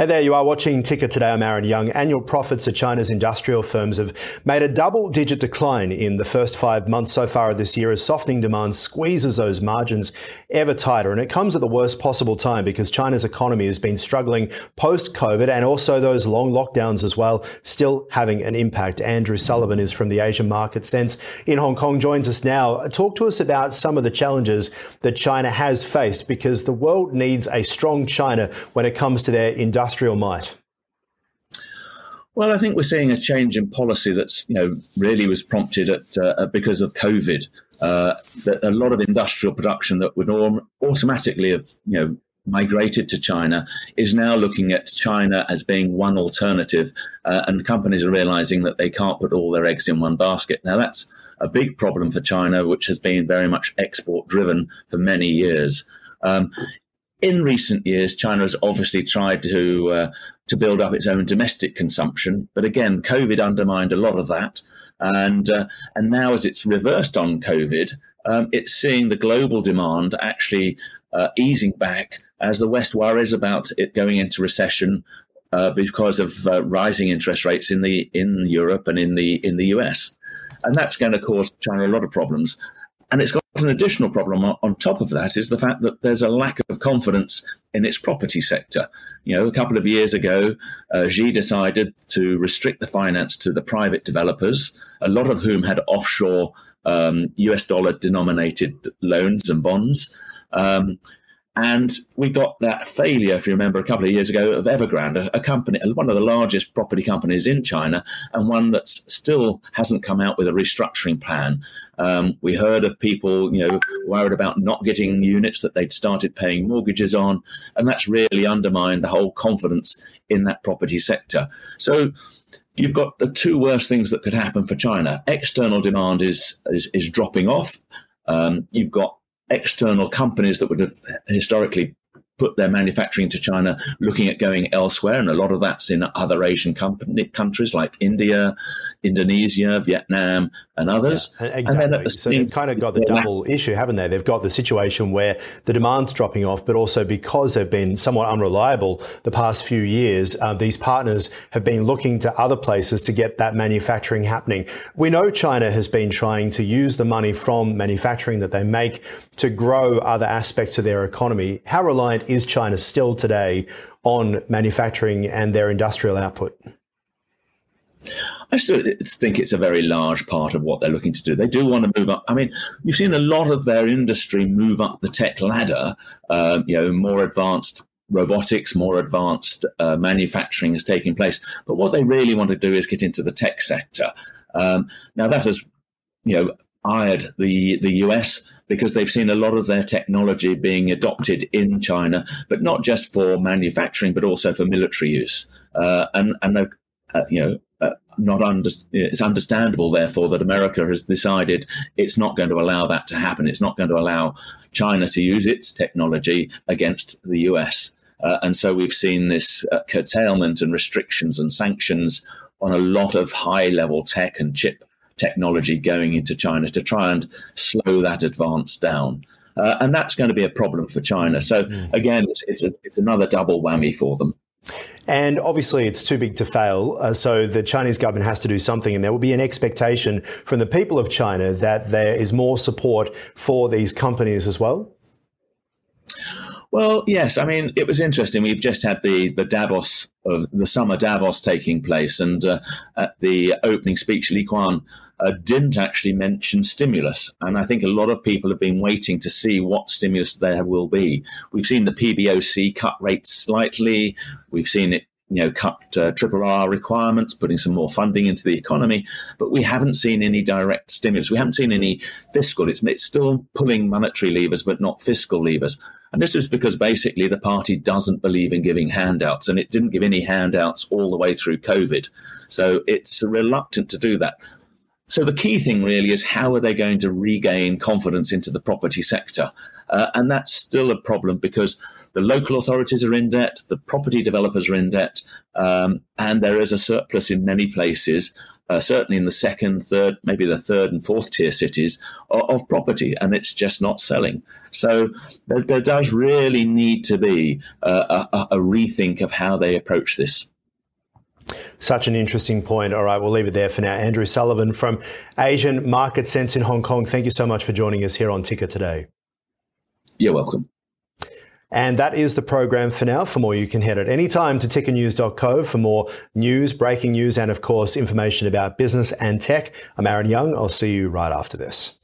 Hey there, you are watching Ticker today. I'm Aaron Young. Annual profits of China's industrial firms have made a double digit decline in the first five months so far of this year as softening demand squeezes those margins ever tighter. And it comes at the worst possible time because China's economy has been struggling post COVID and also those long lockdowns as well, still having an impact. Andrew Sullivan is from the Asian Market Sense in Hong Kong, joins us now. Talk to us about some of the challenges that China has faced because the world needs a strong China when it comes to their industrial industrial might? Well, I think we're seeing a change in policy that's you know really was prompted at uh, because of COVID. Uh, that a lot of industrial production that would automatically have you know migrated to China is now looking at China as being one alternative, uh, and companies are realizing that they can't put all their eggs in one basket. Now that's a big problem for China, which has been very much export driven for many years. Um, in recent years, China has obviously tried to uh, to build up its own domestic consumption, but again, COVID undermined a lot of that, and uh, and now as it's reversed on COVID, um, it's seeing the global demand actually uh, easing back as the West worries about it going into recession uh, because of uh, rising interest rates in the in Europe and in the in the US, and that's going to cause China a lot of problems. And it's got an additional problem on top of that is the fact that there's a lack of confidence in its property sector. You know, a couple of years ago, uh, Xi decided to restrict the finance to the private developers, a lot of whom had offshore um, US dollar denominated loans and bonds. Um, and we got that failure, if you remember, a couple of years ago of Evergrande, a, company, one of the largest property companies in China, and one that still hasn't come out with a restructuring plan. Um, we heard of people, you know, worried about not getting units that they'd started paying mortgages on, and that's really undermined the whole confidence in that property sector. So you've got the two worst things that could happen for China. External demand is is, is dropping off. Um, you've got external companies that would have historically put their manufacturing to China, looking at going elsewhere, and a lot of that's in other Asian company, countries like India, Indonesia, Vietnam, and others. Yeah, exactly. And the so they've kind of got the double issue, haven't they? They've got the situation where the demand's dropping off, but also because they've been somewhat unreliable the past few years, uh, these partners have been looking to other places to get that manufacturing happening. We know China has been trying to use the money from manufacturing that they make to grow other aspects of their economy. How reliant is China still today on manufacturing and their industrial output? I still think it's a very large part of what they're looking to do. They do want to move up. I mean, you've seen a lot of their industry move up the tech ladder. Uh, you know, more advanced robotics, more advanced uh, manufacturing is taking place. But what they really want to do is get into the tech sector. Um, now, that has, you know, eyed the the US because they've seen a lot of their technology being adopted in China, but not just for manufacturing, but also for military use. Uh, and and uh, you know. Uh, not under, it's understandable, therefore, that America has decided it's not going to allow that to happen. It's not going to allow China to use its technology against the US. Uh, and so we've seen this uh, curtailment and restrictions and sanctions on a lot of high level tech and chip technology going into China to try and slow that advance down. Uh, and that's going to be a problem for China. So mm. again, it's, it's, a, it's another double whammy for them. And obviously, it's too big to fail. Uh, so the Chinese government has to do something, and there will be an expectation from the people of China that there is more support for these companies as well. Well, yes. I mean, it was interesting. We've just had the the Davos of the summer Davos taking place, and uh, at the opening speech, Li Qiang uh, didn't actually mention stimulus. And I think a lot of people have been waiting to see what stimulus there will be. We've seen the PBOC cut rates slightly. We've seen it you know, cut uh, triple R requirements, putting some more funding into the economy, but we haven't seen any direct stimulus. We haven't seen any fiscal. It's, it's still pulling monetary levers, but not fiscal levers. And this is because basically the party doesn't believe in giving handouts, and it didn't give any handouts all the way through COVID. So it's reluctant to do that. So the key thing really is how are they going to regain confidence into the property sector? Uh, and that's still a problem because the local authorities are in debt, the property developers are in debt, um, and there is a surplus in many places. Uh, certainly in the second, third, maybe the third and fourth tier cities of, of property, and it's just not selling. So there, there does really need to be uh, a, a rethink of how they approach this. Such an interesting point. All right, we'll leave it there for now. Andrew Sullivan from Asian Market Sense in Hong Kong. Thank you so much for joining us here on Ticker today. You're welcome. And that is the program for now. For more, you can head at any time to tickernews.co for more news, breaking news, and of course, information about business and tech. I'm Aaron Young. I'll see you right after this.